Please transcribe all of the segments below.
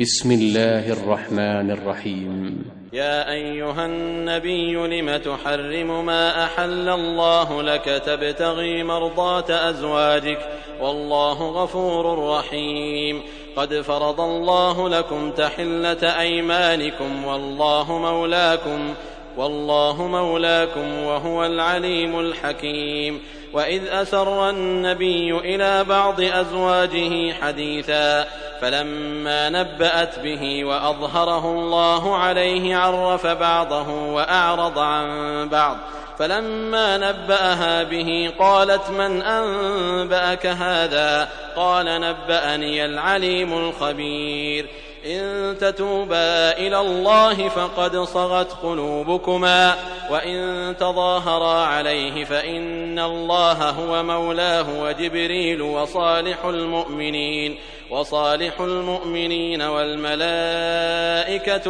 بسم الله الرحمن الرحيم. يا أيها النبي لم تحرم ما أحل الله لك تبتغي مرضاه أزواجك؟ والله غفور رحيم. قد فرض الله لكم تحلة أيمانكم والله مولاكم والله مولاكم وهو العليم الحكيم. وإذ أسر النبي إلى بعض أزواجه حديثا فلما نبأت به وأظهره الله عليه عرف بعضه وأعرض عن بعض. فلما نبأها به قالت من أنبأك هذا؟ قال نبأني العليم الخبير. إن تتوبا إلى الله فقد صغت قلوبكما وإن تظاهرا عليه فإن الله هو مولاه وجبريل وصالح المؤمنين. وصالح المؤمنين والملائكة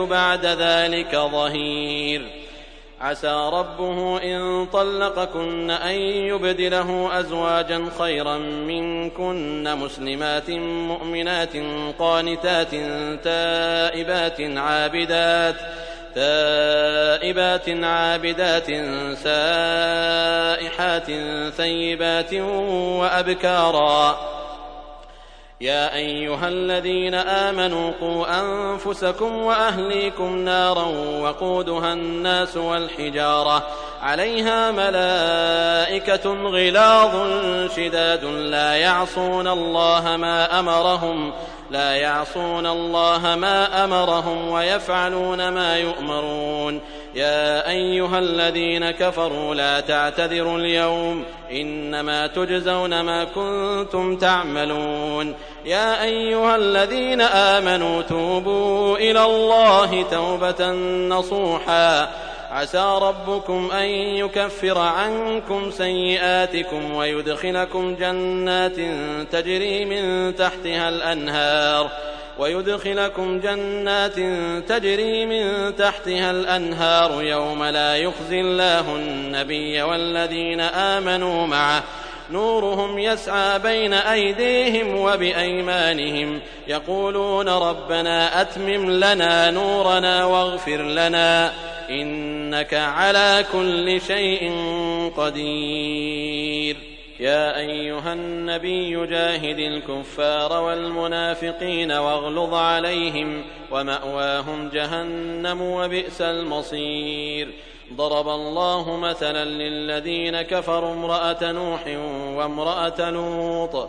بعد ذلك ظهير. عسى ربه إن طلقكن أن يبدله أزواجا خيرا منكن مسلمات مؤمنات قانتات تائبات عابدات تائبات عابدات سائحات ثيبات وأبكارا. يا أيها الذين آمنوا قوا أنفسكم وأهليكم نارا وقودها الناس والحجارة عليها ملائكة غلاظ شداد لا يعصون الله ما أمرهم لا يعصون الله ما أمرهم ويفعلون ما يؤمرون. يا أيها الذين كفروا لا تعتذروا اليوم إنما تجزون ما كنتم تعملون. يا أيها الذين آمنوا توبوا إلى الله توبة نصوحا. عسى ربكم أن يكفر عنكم سيئاتكم ويدخلكم جنات تجري من تحتها الأنهار ويدخلكم جنات تجري من تحتها الأنهار يوم لا يخزي الله النبي والذين آمنوا معه. نورهم يسعى بين أيديهم وبأيمانهم. يقولون ربنا أتمم لنا نورنا واغفر لنا. إنك على كل شيء قدير. يا أيها النبي جاهد الكفار والمنافقين واغلظ عليهم ومأواهم جهنم وبئس المصير. ضرب الله مثلا للذين كفروا امرأة نوح وامرأة لوط.